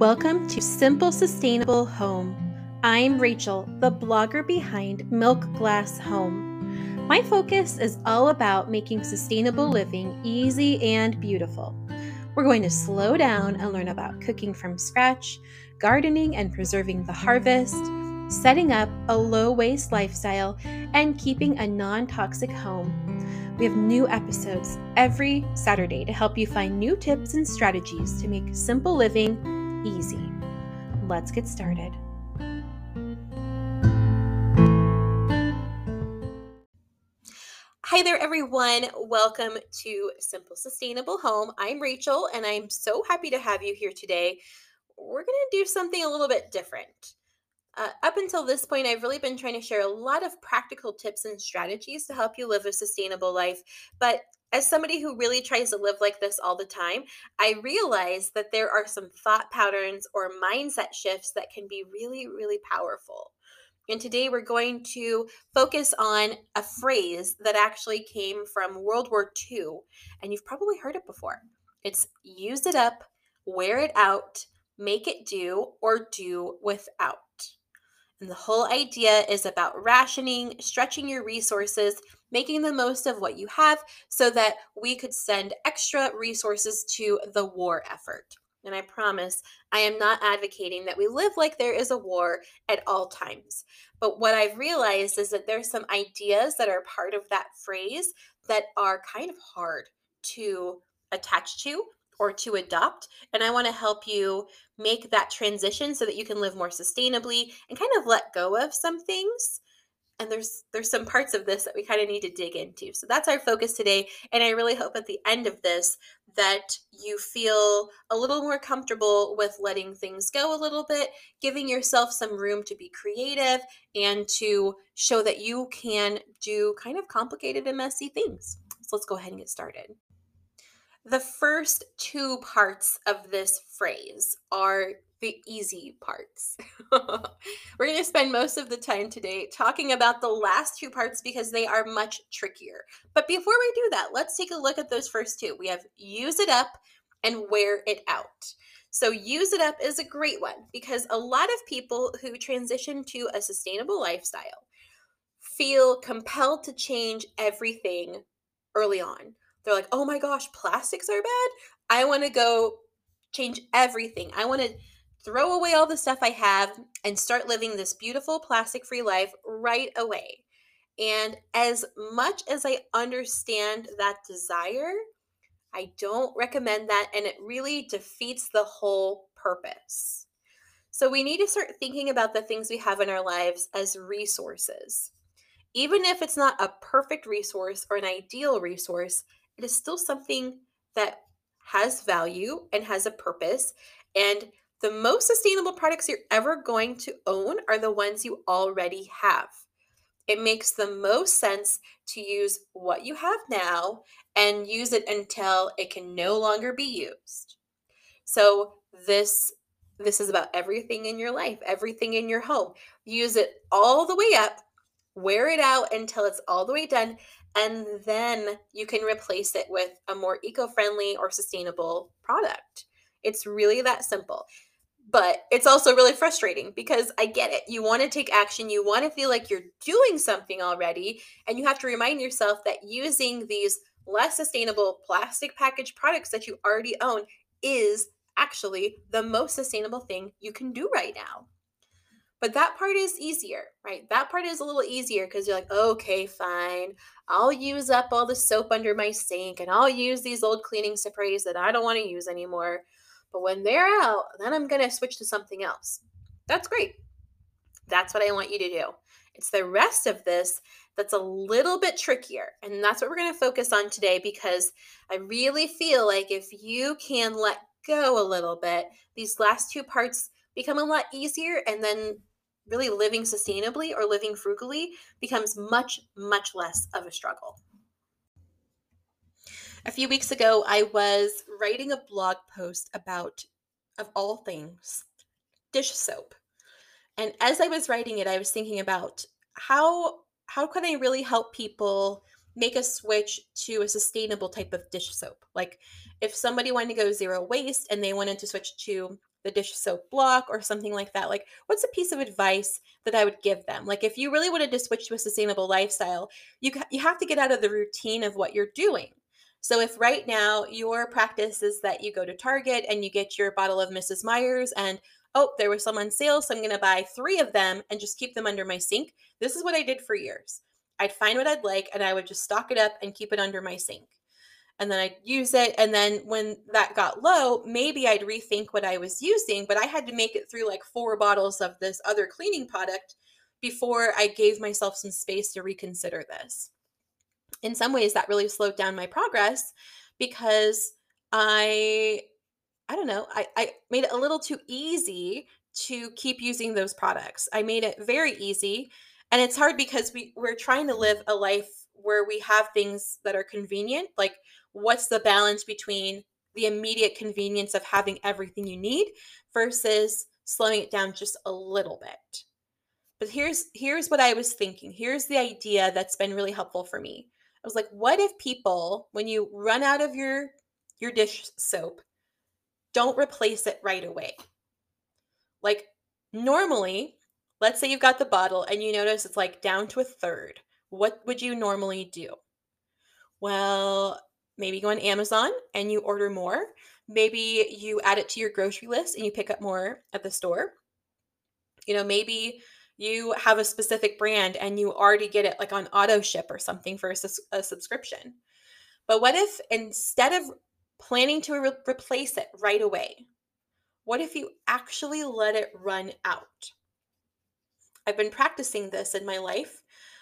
Welcome to Simple Sustainable Home. I'm Rachel, the blogger behind Milk Glass Home. My focus is all about making sustainable living easy and beautiful. We're going to slow down and learn about cooking from scratch, gardening and preserving the harvest, setting up a low waste lifestyle, and keeping a non toxic home. We have new episodes every Saturday to help you find new tips and strategies to make simple living easy. Let's get started. Hi there, everyone. Welcome to Simple Sustainable Home. I'm Rachel, and I'm so happy to have you here today. We're going to do something a little bit different. Uh, up until this point, I've really been trying to share a lot of practical tips and strategies to help you live a sustainable life. But as somebody who really tries to live like this all the time, I realize that there are some thought patterns or mindset shifts that can be really, really powerful. And today we're going to focus on a phrase that actually came from World War II, and you've probably heard it before. It's use it up, wear it out, make it do, or do without. And the whole idea is about rationing, stretching your resources, making the most of what you have so that we could send extra resources to the war effort. And I promise I am not advocating that we live like there is a war at all times. But what I've realized is that there's some ideas that are part of that phrase that are kind of hard to attach to or to adopt. And I want to help you make that transition so that you can live more sustainably and kind of let go of some things. And there's there's some parts of this that we kind of need to dig into. So that's our focus today. And I really hope at the end of this that you feel a little more comfortable with letting things go a little bit, giving yourself some room to be creative and to show that you can do kind of complicated and messy things. So let's go ahead and get started. The first two parts of this phrase are the easy parts. We're going to spend most of the time today talking about the last two parts because they are much trickier. But before we do that, let's take a look at those first two. We have use it up and wear it out. So, use it up is a great one because a lot of people who transition to a sustainable lifestyle feel compelled to change everything early on they're like, oh my gosh, plastics are bad. I want to go change everything. I want to throw away all the stuff I have and start living this beautiful plastic free life right away. And as much as I understand that desire, I don't recommend that. And it really defeats the whole purpose. So we need to start thinking about the things we have in our lives as resources. Even if it's not a perfect resource or an ideal resource, it is still something that has value and has a purpose. And the most sustainable products you're ever going to own are the ones you already have. It makes the most sense to use what you have now and use it until it can no longer be used. So this this is about everything in your life, everything in your home. Use it all the way up, wear it out until it's all the way done, and then you can replace it with a more eco-friendly or sustainable product. It's really that simple. But it's also really frustrating because I get it. You want to take action, you want to feel like you're doing something already, and you have to remind yourself that using these less sustainable plastic packaged products that you already own is actually the most sustainable thing you can do right now. But that part is easier, right? That part is a little easier because you're like, okay, fine. I'll use up all the soap under my sink and I'll use these old cleaning sprays that I don't want to use anymore. But when they're out, then I'm going to switch to something else. That's great. That's what I want you to do. It's the rest of this that's a little bit trickier. And that's what we're going to focus on today because I really feel like if you can let go a little bit, these last two parts become a lot easier and then really living sustainably or living frugally becomes much, much less of a struggle. A few weeks ago, I was writing a blog post about, of all things, dish soap. And as I was writing it, I was thinking about how how can I really help people make a switch to a sustainable type of dish soap? Like if somebody wanted to go zero waste and they wanted to switch to the dish soap block or something like that, like what's a piece of advice that I would give them? Like if you really wanted to switch to a sustainable lifestyle, you you have to get out of the routine of what you're doing. So if right now your practice is that you go to Target and you get your bottle of Mrs. Meyer's and oh, there was some on sale, so I'm going to buy 3 of them and just keep them under my sink. This is what I did for years. I'd find what I'd like and I would just stock it up and keep it under my sink and then I'd use it. And then when that got low, maybe I'd rethink what I was using, but I had to make it through like four bottles of this other cleaning product before I gave myself some space to reconsider this. In some ways, that really slowed down my progress because I, I don't know, I, I made it a little too easy to keep using those products. I made it very easy. And it's hard because we, we're trying to live a life where we have things that are convenient, like what's the balance between the immediate convenience of having everything you need versus slowing it down just a little bit. But here's here's what I was thinking. Here's the idea that's been really helpful for me. I was like, what if people when you run out of your your dish soap, don't replace it right away? Like normally, let's say you've got the bottle and you notice it's like down to a third. What would you normally do? Well, maybe go on Amazon and you order more. Maybe you add it to your grocery list and you pick up more at the store. You know, maybe you have a specific brand and you already get it like on auto ship or something for a, a subscription. But what if instead of planning to re- replace it right away, what if you actually let it run out? I've been practicing this in my life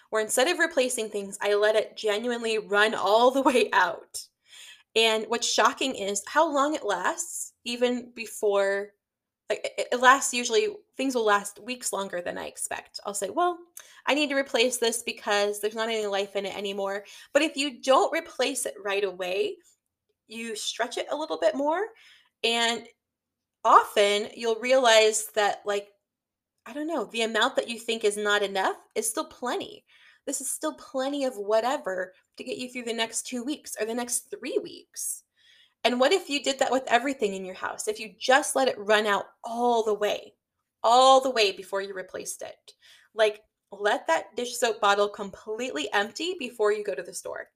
where instead of replacing things, I let it genuinely run all the way out. And what's shocking is how long it lasts, even before, like, it lasts usually, things will last weeks longer than I expect. I'll say, well, I need to replace this because there's not any life in it anymore. But if you don't replace it right away, you stretch it a little bit more. And often you'll realize that, like, I don't know, the amount that you think is not enough is still plenty. This is still plenty of whatever to get you through the next two weeks or the next three weeks. And what if you did that with everything in your house? If you just let it run out all the way, all the way before you replaced it? Like, let that dish soap bottle completely empty before you go to the store.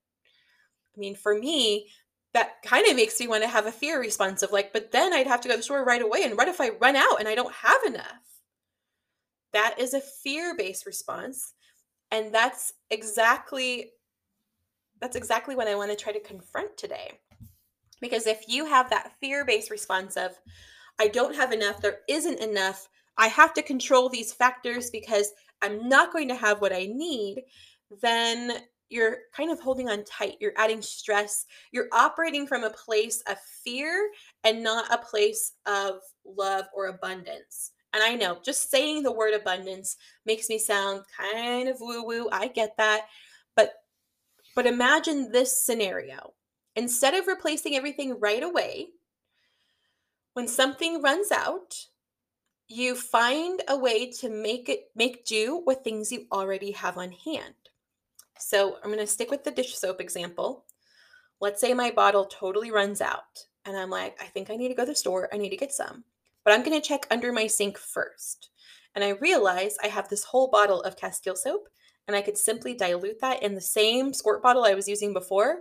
I mean, for me, that kind of makes me want to have a fear response of like, but then I'd have to go to the store right away. And what if I run out and I don't have enough? That is a fear based response. And that's exactly that's exactly what I want to try to confront today. Because if you have that fear-based response of I don't have enough, there isn't enough, I have to control these factors because I'm not going to have what I need, then you're kind of holding on tight. You're adding stress. You're operating from a place of fear and not a place of love or abundance. And I know just saying the word abundance makes me sound kind of woo woo. I get that. But but imagine this scenario. Instead of replacing everything right away, when something runs out, you find a way to make it make do with things you already have on hand. So, I'm going to stick with the dish soap example. Let's say my bottle totally runs out and I'm like, I think I need to go to the store. I need to get some but I'm going to check under my sink first. And I realize I have this whole bottle of Castile soap, and I could simply dilute that in the same squirt bottle I was using before,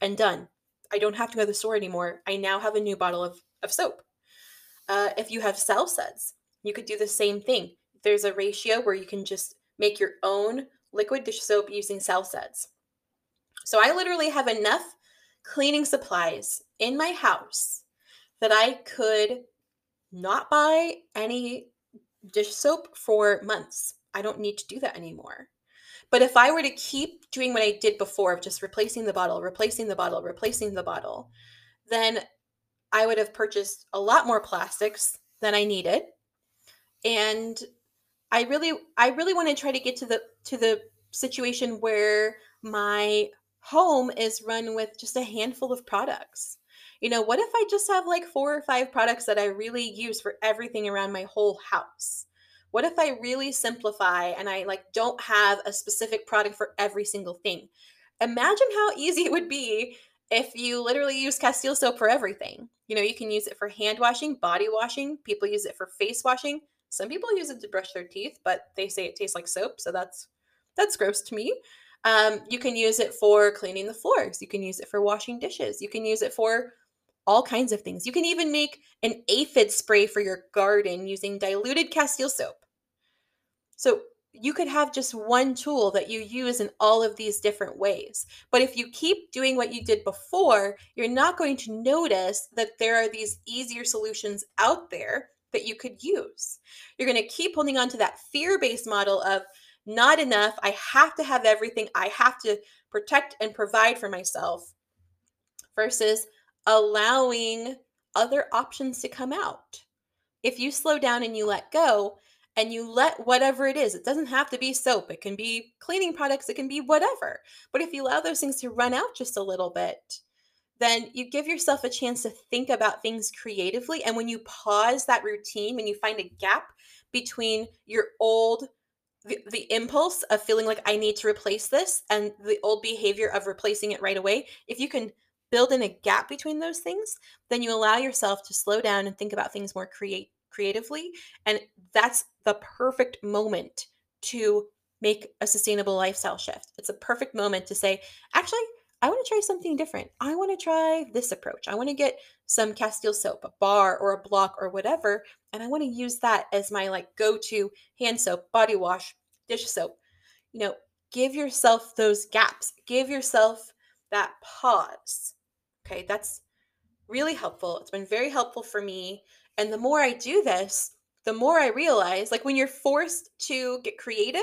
and done. I don't have to go to the store anymore. I now have a new bottle of, of soap. Uh, if you have suds, you could do the same thing. There's a ratio where you can just make your own liquid dish soap using Sal Suds. So I literally have enough cleaning supplies in my house that I could not buy any dish soap for months. I don't need to do that anymore. But if I were to keep doing what I did before of just replacing the bottle, replacing the bottle, replacing the bottle, then I would have purchased a lot more plastics than I needed. And I really I really want to try to get to the to the situation where my home is run with just a handful of products you know, what if I just have like four or five products that I really use for everything around my whole house? What if I really simplify and I like don't have a specific product for every single thing? Imagine how easy it would be if you literally use Castile soap for everything, you know, you can use it for hand washing, body washing, people use it for face washing. Some people use it to brush their teeth, but they say it tastes like soap, so that's that's gross to me. Um, you can use it for cleaning the floors. You can use it for washing dishes. You can use it for all kinds of things. You can even make an aphid spray for your garden using diluted Castile soap. So you could have just one tool that you use in all of these different ways. But if you keep doing what you did before, you're not going to notice that there are these easier solutions out there that you could use. You're going to keep holding on to that fear based model of not enough. I have to have everything. I have to protect and provide for myself versus allowing other options to come out. If you slow down and you let go, and you let whatever it is, it doesn't have to be soap, it can be cleaning products, it can be whatever. But if you allow those things to run out just a little bit, then you give yourself a chance to think about things creatively. And when you pause that routine, when you find a gap between your old the, the impulse of feeling like I need to replace this and the old behavior of replacing it right away, if you can build in a gap between those things, then you allow yourself to slow down and think about things more create creatively. And that's the perfect moment to make a sustainable lifestyle shift. It's a perfect moment to say, actually, I want to try something different. I want to try this approach. I want to get some Castile soap, a bar or a block or whatever, and I want to use that as my like go-to hand soap, body wash, dish soap. You know, give yourself those gaps. Give yourself that pause. Okay, that's really helpful. It's been very helpful for me and the more I do this, the more I realize like when you're forced to get creative,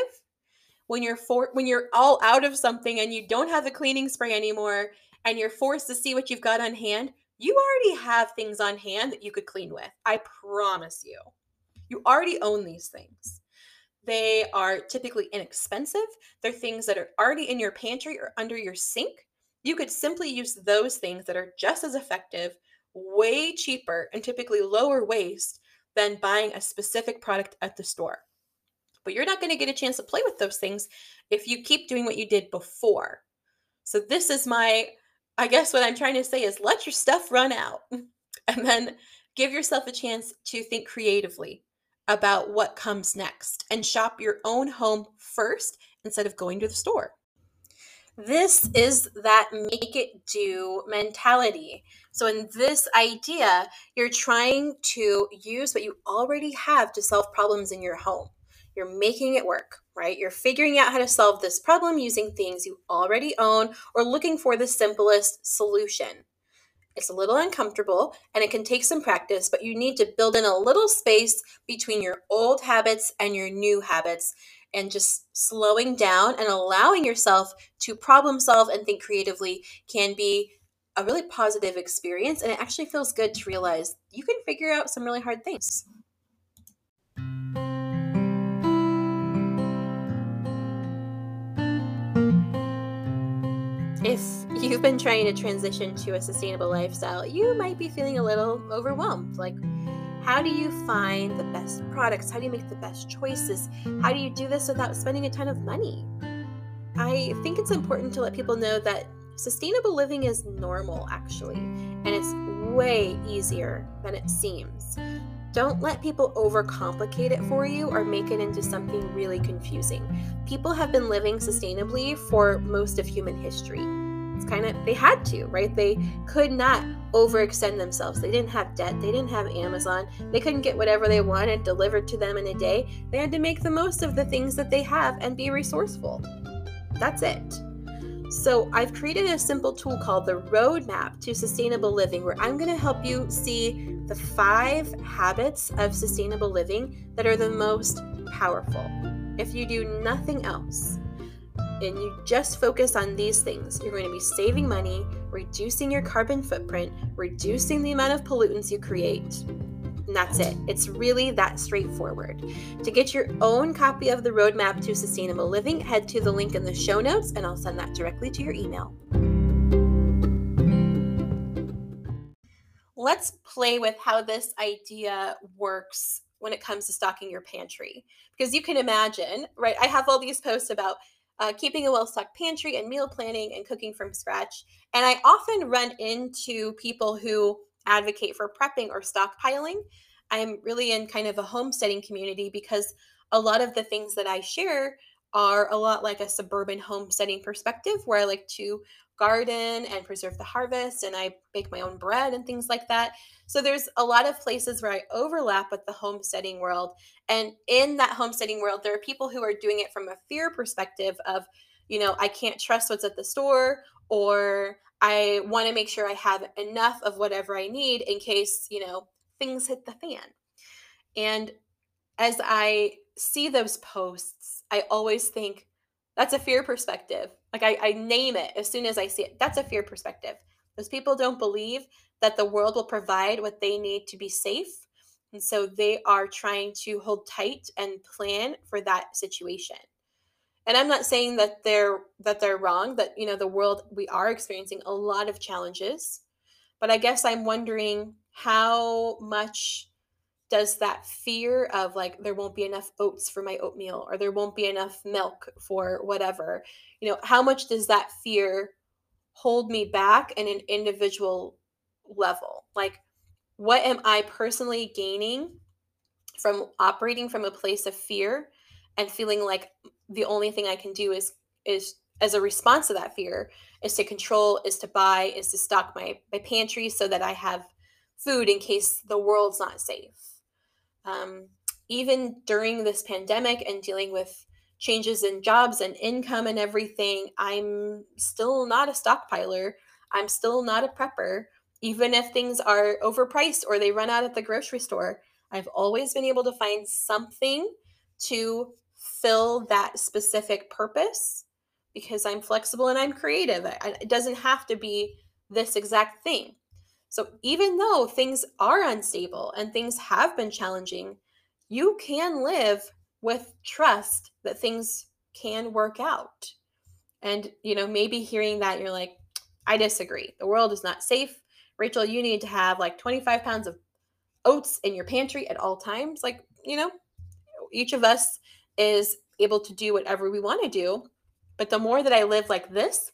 when you're for when you're all out of something and you don't have the cleaning spray anymore and you're forced to see what you've got on hand, you already have things on hand that you could clean with. I promise you. You already own these things. They are typically inexpensive. They're things that are already in your pantry or under your sink. You could simply use those things that are just as effective way cheaper and typically lower waste than buying a specific product at the store. But you're not going to get a chance to play with those things if you keep doing what you did before. So, this is my, I guess what I'm trying to say is let your stuff run out and then give yourself a chance to think creatively about what comes next and shop your own home first instead of going to the store. This is that make it do mentality. So, in this idea, you're trying to use what you already have to solve problems in your home. You're making it work, right? You're figuring out how to solve this problem using things you already own or looking for the simplest solution. It's a little uncomfortable and it can take some practice, but you need to build in a little space between your old habits and your new habits and just slowing down and allowing yourself to problem solve and think creatively can be a really positive experience. And it actually feels good to realize you can figure out some really hard things. If you've been trying to transition to a sustainable lifestyle, you might be feeling a little overwhelmed. Like, how do you find the best products? How do you make the best choices? How do you do this without spending a ton of money? I think it's important to let people know that sustainable living is normal, actually, and it's way easier than it seems. Don't let people overcomplicate it for you or make it into something really confusing. People have been living sustainably for most of human history. It's kind of they had to right? They could not overextend themselves. They didn't have debt. They didn't have amazon. They couldn't get whatever they wanted delivered to them in a day. They had to make the most of the things that they have and be resourceful. That's it so i've created a simple tool called the roadmap to sustainable living where i'm going to help you see the five habits of sustainable living that are the most powerful if you do nothing else and you just focus on these things, you're going to be saving money, reducing your carbon footprint, reducing the amount of pollutants you create. And that's it. It's really that straightforward. To get your own copy of the roadmap to sustainable living, head to the link in the show notes and I'll send that directly to your email. Let's play with how this idea works when it comes to stocking your pantry. Because you can imagine, right? I have all these posts about uh, keeping a well stocked pantry and meal planning and cooking from scratch. And I often run into people who advocate for prepping or stockpiling. I'm really in kind of a homesteading community because a lot of the things that I share are a lot like a suburban homesteading perspective where I like to garden and preserve the harvest and I bake my own bread and things like that. So there's a lot of places where I overlap with the homesteading world. And in that homesteading world, there are people who are doing it from a fear perspective of, you know, I can't trust what's at the store or I want to make sure I have enough of whatever I need in case, you know, things hit the fan. And as I see those posts, I always think, that's a fear perspective. Like I, I name it as soon as I see it. That's a fear perspective. Those people don't believe that the world will provide what they need to be safe. And so they are trying to hold tight and plan for that situation. And I'm not saying that they're that they're wrong, that you know the world we are experiencing a lot of challenges. But I guess I'm wondering how much does that fear of like there won't be enough oats for my oatmeal or there won't be enough milk for whatever you know how much does that fear hold me back in an individual level like what am i personally gaining from operating from a place of fear and feeling like the only thing i can do is is as a response to that fear is to control is to buy is to stock my my pantry so that i have food in case the world's not safe um, even during this pandemic and dealing with changes in jobs and income and everything, I'm still not a stockpiler. I'm still not a prepper. Even if things are overpriced or they run out at the grocery store, I've always been able to find something to fill that specific purpose because I'm flexible and I'm creative. It doesn't have to be this exact thing. So even though things are unstable and things have been challenging, you can live with trust that things can work out. And, you know, maybe hearing that, you're like, I disagree. The world is not safe. Rachel, you need to have like 25 pounds of oats in your pantry at all times. Like, you know, each of us is able to do whatever we want to do. But the more that I live like this,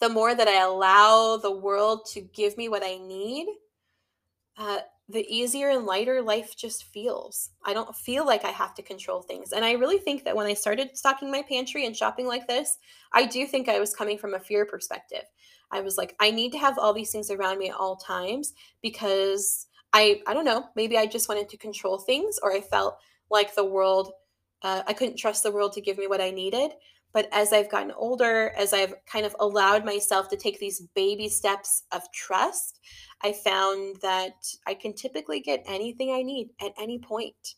the more that I allow the world to give me what I need, uh, the easier and lighter life just feels. I don't feel like I have to control things. And I really think that when I started stocking my pantry and shopping like this, I do think I was coming from a fear perspective. I was like, I need to have all these things around me at all times because I I don't know, maybe I just wanted to control things or I felt like the world uh, I couldn't trust the world to give me what I needed. But as I've gotten older, as I've kind of allowed myself to take these baby steps of trust, I found that I can typically get anything I need at any point.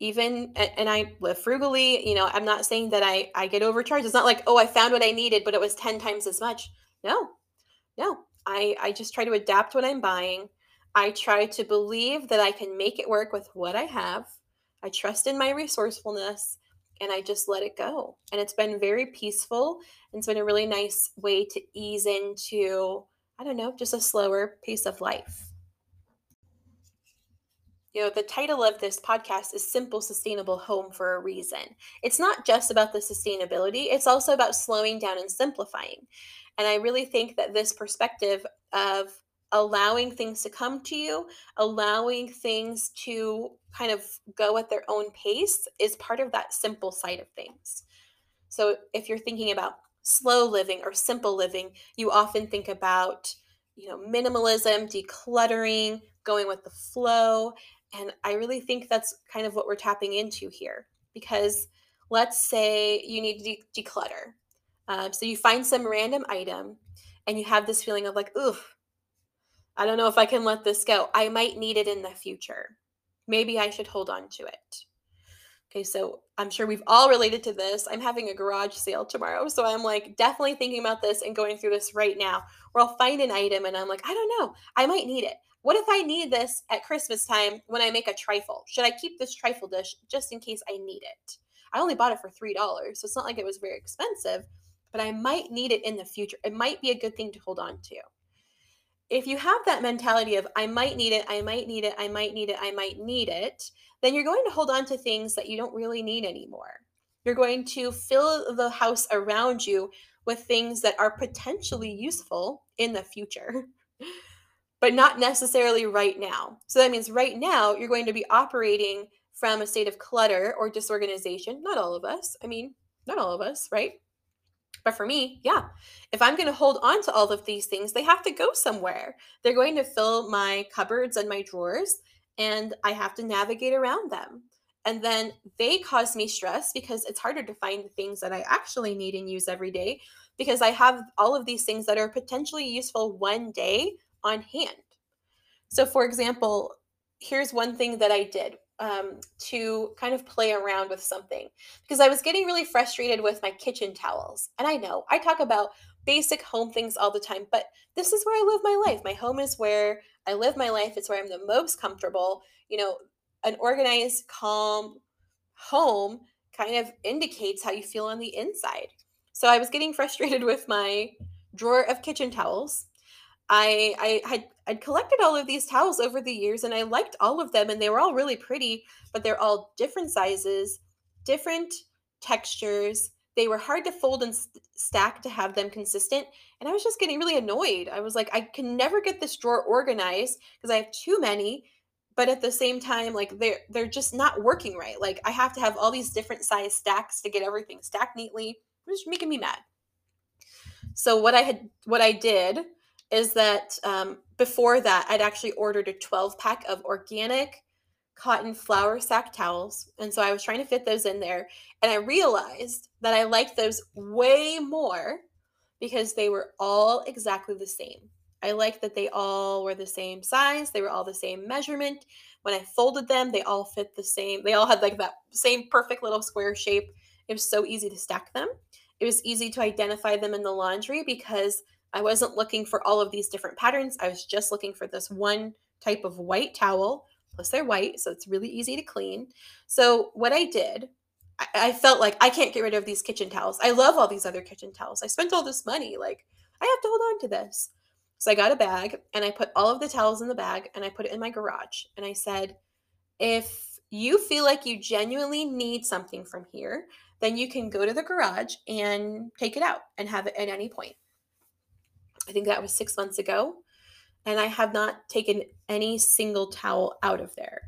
Even and I live frugally, you know, I'm not saying that I I get overcharged. It's not like, "Oh, I found what I needed, but it was 10 times as much." No. No. I I just try to adapt what I'm buying. I try to believe that I can make it work with what I have. I trust in my resourcefulness and I just let it go. And it's been very peaceful. And it's been a really nice way to ease into, I don't know, just a slower pace of life. You know, the title of this podcast is Simple Sustainable Home for a reason. It's not just about the sustainability, it's also about slowing down and simplifying. And I really think that this perspective of allowing things to come to you, allowing things to kind of go at their own pace is part of that simple side of things. So if you're thinking about slow living or simple living, you often think about, you know, minimalism, decluttering, going with the flow, and I really think that's kind of what we're tapping into here because let's say you need to de- declutter. Uh, so you find some random item and you have this feeling of like, oof, I don't know if I can let this go. I might need it in the future. Maybe I should hold on to it. Okay, so I'm sure we've all related to this. I'm having a garage sale tomorrow. So I'm like definitely thinking about this and going through this right now. Where I'll find an item and I'm like, I don't know, I might need it. What if I need this at Christmas time when I make a trifle? Should I keep this trifle dish just in case I need it? I only bought it for $3, so it's not like it was very expensive, but I might need it in the future. It might be a good thing to hold on to if you have that mentality of I might need it, I might need it, I might need it, I might need it, then you're going to hold on to things that you don't really need anymore. You're going to fill the house around you with things that are potentially useful in the future, but not necessarily right now. So that means right now you're going to be operating from a state of clutter or disorganization. Not all of us. I mean, not all of us, right? But for me, yeah, if I'm going to hold on to all of these things, they have to go somewhere. They're going to fill my cupboards and my drawers, and I have to navigate around them. And then they cause me stress because it's harder to find the things that I actually need and use every day because I have all of these things that are potentially useful one day on hand. So, for example, here's one thing that I did um, to kind of play around with something because I was getting really frustrated with my kitchen towels. And I know I talk about basic home things all the time, but this is where I live my life. My home is where I live my life, it's where I'm the most comfortable. You know, an organized, calm home kind of indicates how you feel on the inside. So I was getting frustrated with my drawer of kitchen towels. I I had I'd collected all of these towels over the years and I liked all of them and they were all really pretty, but they're all different sizes, different textures. They were hard to fold and st- stack to have them consistent, and I was just getting really annoyed. I was like I can never get this drawer organized because I have too many but at the same time like they're they're just not working right like i have to have all these different size stacks to get everything stacked neatly it was making me mad so what i had what i did is that um, before that i'd actually ordered a 12 pack of organic cotton flour sack towels and so i was trying to fit those in there and i realized that i liked those way more because they were all exactly the same I like that they all were the same size. They were all the same measurement. When I folded them, they all fit the same. They all had like that same perfect little square shape. It was so easy to stack them. It was easy to identify them in the laundry because I wasn't looking for all of these different patterns. I was just looking for this one type of white towel. Plus, they're white, so it's really easy to clean. So, what I did, I, I felt like I can't get rid of these kitchen towels. I love all these other kitchen towels. I spent all this money. Like, I have to hold on to this. So I got a bag and I put all of the towels in the bag and I put it in my garage. And I said, if you feel like you genuinely need something from here, then you can go to the garage and take it out and have it at any point. I think that was six months ago. And I have not taken any single towel out of there.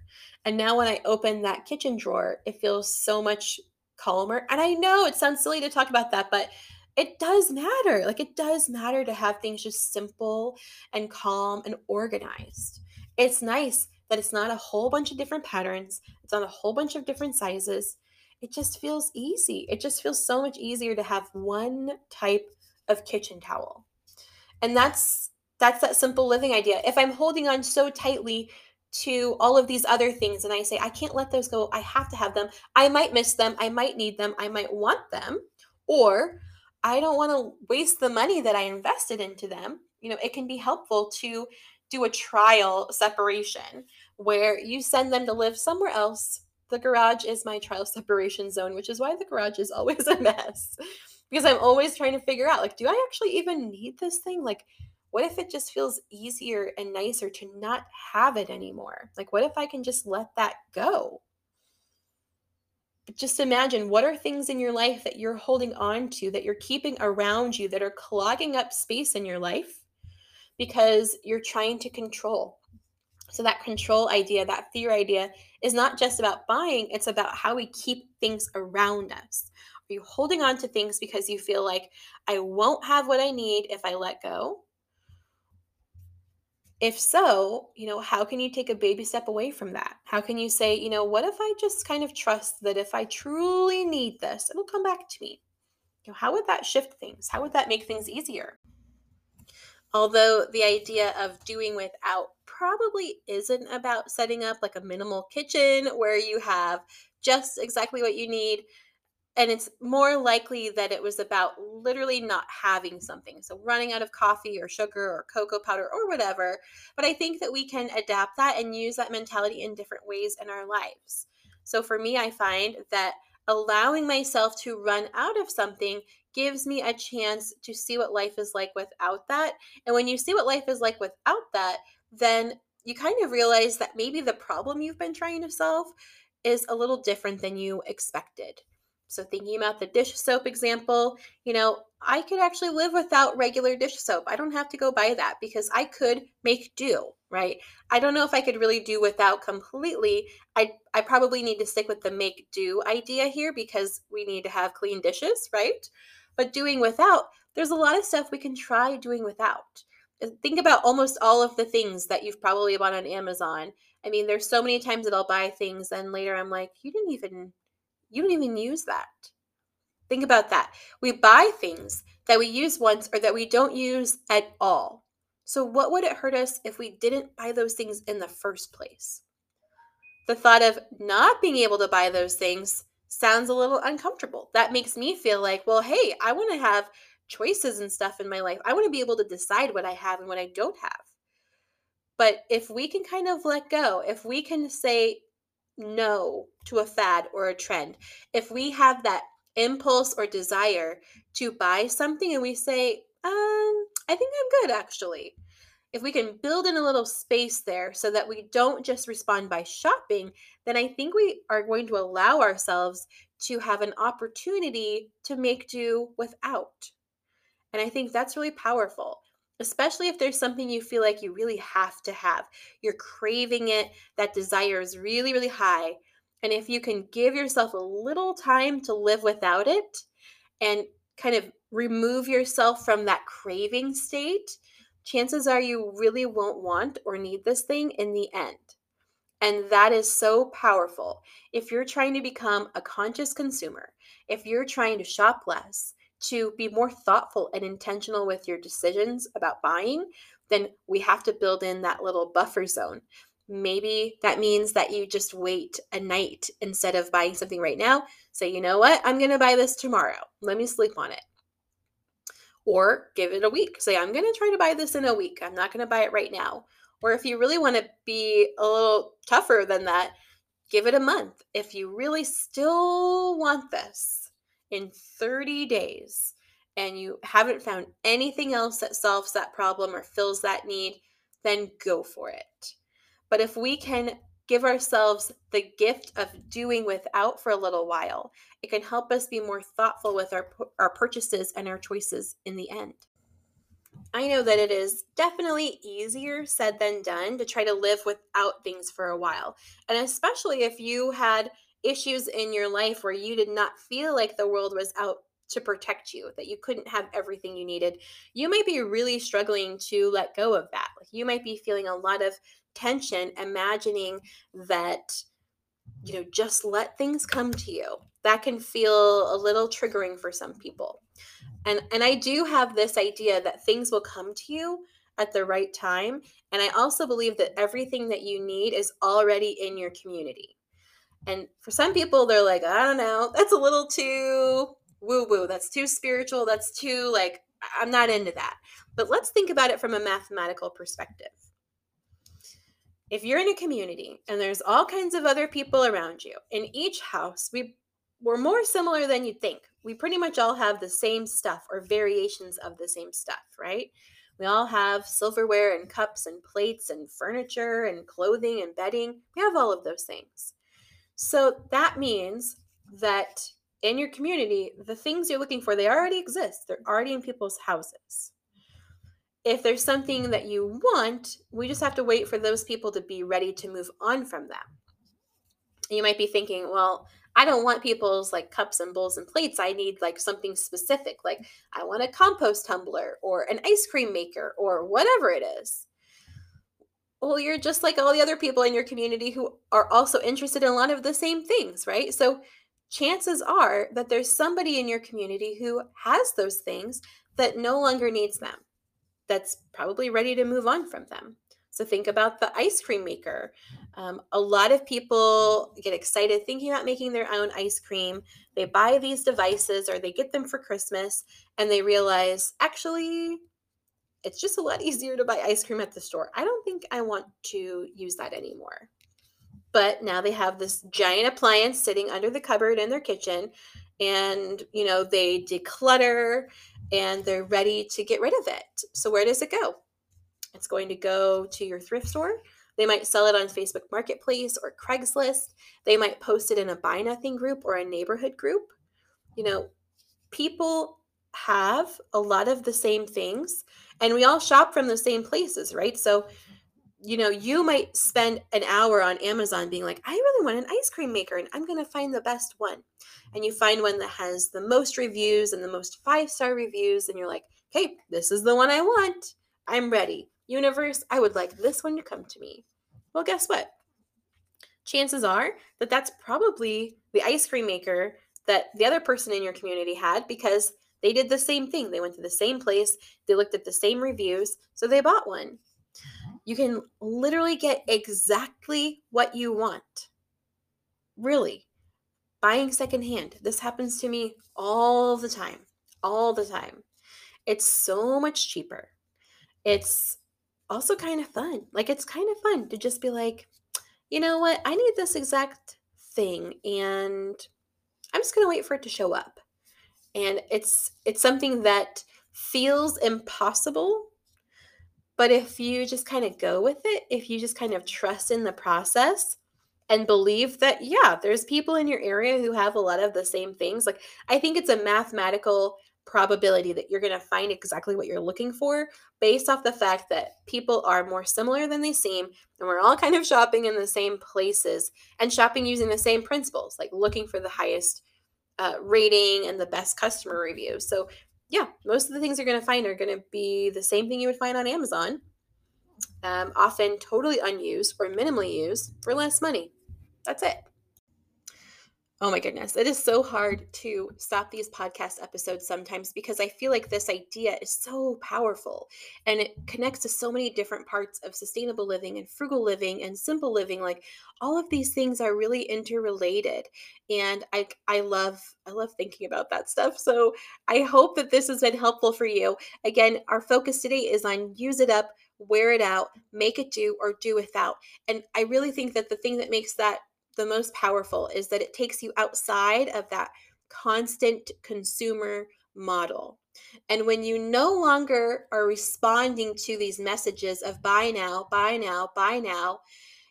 And now when I open that kitchen drawer, it feels so much calmer. And I know it sounds silly to talk about that, but it does matter. Like it does matter to have things just simple and calm and organized. It's nice that it's not a whole bunch of different patterns, it's not a whole bunch of different sizes. It just feels easy. It just feels so much easier to have one type of kitchen towel. And that's that's that simple living idea. If I'm holding on so tightly to all of these other things and I say I can't let those go, I have to have them. I might miss them, I might need them, I might want them, or I don't want to waste the money that I invested into them. You know, it can be helpful to do a trial separation where you send them to live somewhere else. The garage is my trial separation zone, which is why the garage is always a mess. Because I'm always trying to figure out like, do I actually even need this thing? Like, what if it just feels easier and nicer to not have it anymore? Like, what if I can just let that go? But just imagine what are things in your life that you're holding on to, that you're keeping around you, that are clogging up space in your life because you're trying to control. So, that control idea, that fear idea, is not just about buying, it's about how we keep things around us. Are you holding on to things because you feel like I won't have what I need if I let go? if so, you know, how can you take a baby step away from that? How can you say, you know, what if I just kind of trust that if I truly need this, it'll come back to me? You know, how would that shift things? How would that make things easier? Although the idea of doing without probably isn't about setting up like a minimal kitchen where you have just exactly what you need and it's more likely that it was about literally not having something so running out of coffee or sugar or cocoa powder or whatever but i think that we can adapt that and use that mentality in different ways in our lives. So for me i find that allowing myself to run out of something gives me a chance to see what life is like without that and when you see what life is like without that then you kind of realize that maybe the problem you've been trying to solve is a little different than you expected So, thinking about the dish soap example, you know, I could actually live without regular dish soap. I don't have to go buy that because I could make do, right? I don't know if I could really do without completely. I I probably need to stick with the make do idea here because we need to have clean dishes, right? But doing without, there's a lot of stuff we can try doing without. Uh, think about almost all of the things that you've probably bought on Amazon. I mean, there's so many times that I'll buy things and later I'm like, you didn't even you don't even use that. Think about that. We buy things that we use once or that we don't use at all. So, what would it hurt us if we didn't buy those things in the first place? The thought of not being able to buy those things sounds a little uncomfortable. That makes me feel like, well, hey, I want to have choices and stuff in my life. I want to be able to decide what I have and what I don't have. But if we can kind of let go, if we can say no to a fad or a trend, if we have that impulse or desire to buy something and we say, um, I think I'm good actually. If we can build in a little space there so that we don't just respond by shopping, then I think we are going to allow ourselves to have an opportunity to make do without. And I think that's really powerful, especially if there's something you feel like you really have to have. You're craving it, that desire is really, really high. And if you can give yourself a little time to live without it and kind of remove yourself from that craving state, chances are you really won't want or need this thing in the end. And that is so powerful. If you're trying to become a conscious consumer, if you're trying to shop less, to be more thoughtful and intentional with your decisions about buying, then we have to build in that little buffer zone. Maybe that means that you just wait a night instead of buying something right now. Say, you know what? I'm going to buy this tomorrow. Let me sleep on it. Or give it a week. Say, I'm going to try to buy this in a week. I'm not going to buy it right now. Or if you really want to be a little tougher than that, give it a month. If you really still want this in 30 days and you haven't found anything else that solves that problem or fills that need, then go for it. But if we can give ourselves the gift of doing without for a little while, it can help us be more thoughtful with our, our purchases and our choices in the end. I know that it is definitely easier said than done to try to live without things for a while. And especially if you had issues in your life where you did not feel like the world was out to protect you, that you couldn't have everything you needed, you might be really struggling to let go of that. Like you might be feeling a lot of tension, imagining that, you know, just let things come to you. That can feel a little triggering for some people. And and I do have this idea that things will come to you at the right time. And I also believe that everything that you need is already in your community. And for some people, they're like, I don't know, that's a little too woo woo. That's too spiritual. That's too, like, I'm not into that. But let's think about it from a mathematical perspective. If you're in a community and there's all kinds of other people around you, in each house, we, we're more similar than you'd think. We pretty much all have the same stuff or variations of the same stuff, right? We all have silverware and cups and plates and furniture and clothing and bedding. We have all of those things. So that means that in your community, the things you're looking for, they already exist. They're already in people's houses. If there's something that you want, we just have to wait for those people to be ready to move on from them. You might be thinking, well, I don't want people's like cups and bowls and plates. I need like something specific. Like I want a compost tumbler or an ice cream maker or whatever it is well, you're just like all the other people in your community who are also interested in a lot of the same things, right? So chances are that there's somebody in your community who has those things that no longer needs them, that's probably ready to move on from them. So think about the ice cream maker. Um, a lot of people get excited thinking about making their own ice cream. They buy these devices or they get them for Christmas and they realize, actually, it's just a lot easier to buy ice cream at the store. I don't think I want to use that anymore. But now they have this giant appliance sitting under the cupboard in their kitchen and, you know, they declutter and they're ready to get rid of it. So where does it go? It's going to go to your thrift store. They might sell it on Facebook Marketplace or Craigslist. They might post it in a buy nothing group or a neighborhood group. you know, people have a lot of the same things and we all shop from the same places, right? So, you know, you might spend an hour on Amazon being like, I really want an ice cream maker and I'm going to find the best one. And you find one that has the most reviews and the most five star reviews. And you're like, hey, this is the one I want. I'm ready. Universe, I would like this one to come to me. Well, guess what? Chances are that that's probably the ice cream maker that the other person in your community had because they did the same thing. They went to the same place, they looked at the same reviews, so they bought one. Uh-huh. You can literally get exactly what you want. Really. Buying secondhand. This happens to me all the time. All the time. It's so much cheaper. It's also kind of fun. Like, it's kind of fun to just be like, you know what? I need this exact thing and I'm just going to wait for it to show up. And it's it's something that feels impossible, but if you just kind of go with it, if you just kind of trust in the process and believe that yeah, there's people in your area who have a lot of the same things. Like I think it's a mathematical probability that you're going to find exactly what you're looking for based off the fact that people are more similar than they seem and we're all kind of shopping in the same places and shopping using the same principles like looking for the highest uh, rating and the best customer reviews. So yeah most of the things you're going to find are going to be the same thing you would find on amazon um, often totally unused or minimally used for less money. That's it Oh my goodness. It is so hard to stop these podcast episodes sometimes because I feel like this idea is so powerful and it connects to so many different parts of sustainable living and frugal living and simple living. Like all of these things are really interrelated. And I I love I love thinking about that stuff. So I hope that this has been helpful for you. Again, our focus today is on use it up, wear it out, make it do or do without. And I really think that the thing that makes that the most powerful is that it takes you outside of that constant consumer model. And when you no longer are responding to these messages of buy now, buy now, buy now,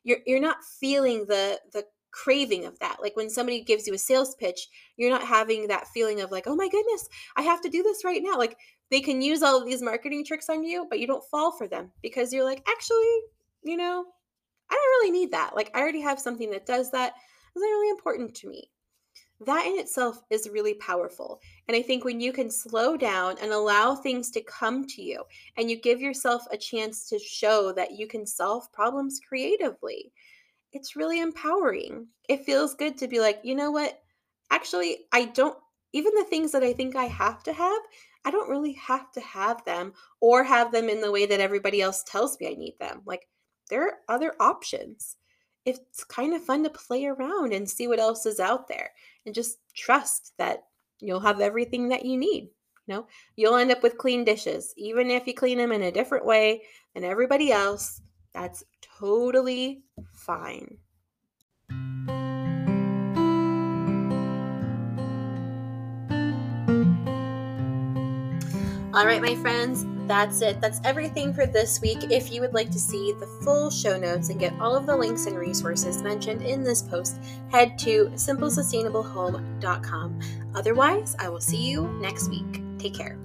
you're you're not feeling the the craving of that. Like when somebody gives you a sales pitch, you're not having that feeling of like, "Oh my goodness, I have to do this right now." Like they can use all of these marketing tricks on you, but you don't fall for them because you're like, "Actually, you know, I don't really need that. Like, I already have something that does that. Is that really important to me? That in itself is really powerful. And I think when you can slow down and allow things to come to you and you give yourself a chance to show that you can solve problems creatively, it's really empowering. It feels good to be like, you know what? Actually, I don't, even the things that I think I have to have, I don't really have to have them or have them in the way that everybody else tells me I need them. Like, there are other options. It's kind of fun to play around and see what else is out there and just trust that you'll have everything that you need. You know, you'll end up with clean dishes, even if you clean them in a different way than everybody else. That's totally fine. All right, my friends, that's it. That's everything for this week. If you would like to see the full show notes and get all of the links and resources mentioned in this post, head to simplesustainablehome.com. Otherwise, I will see you next week. Take care.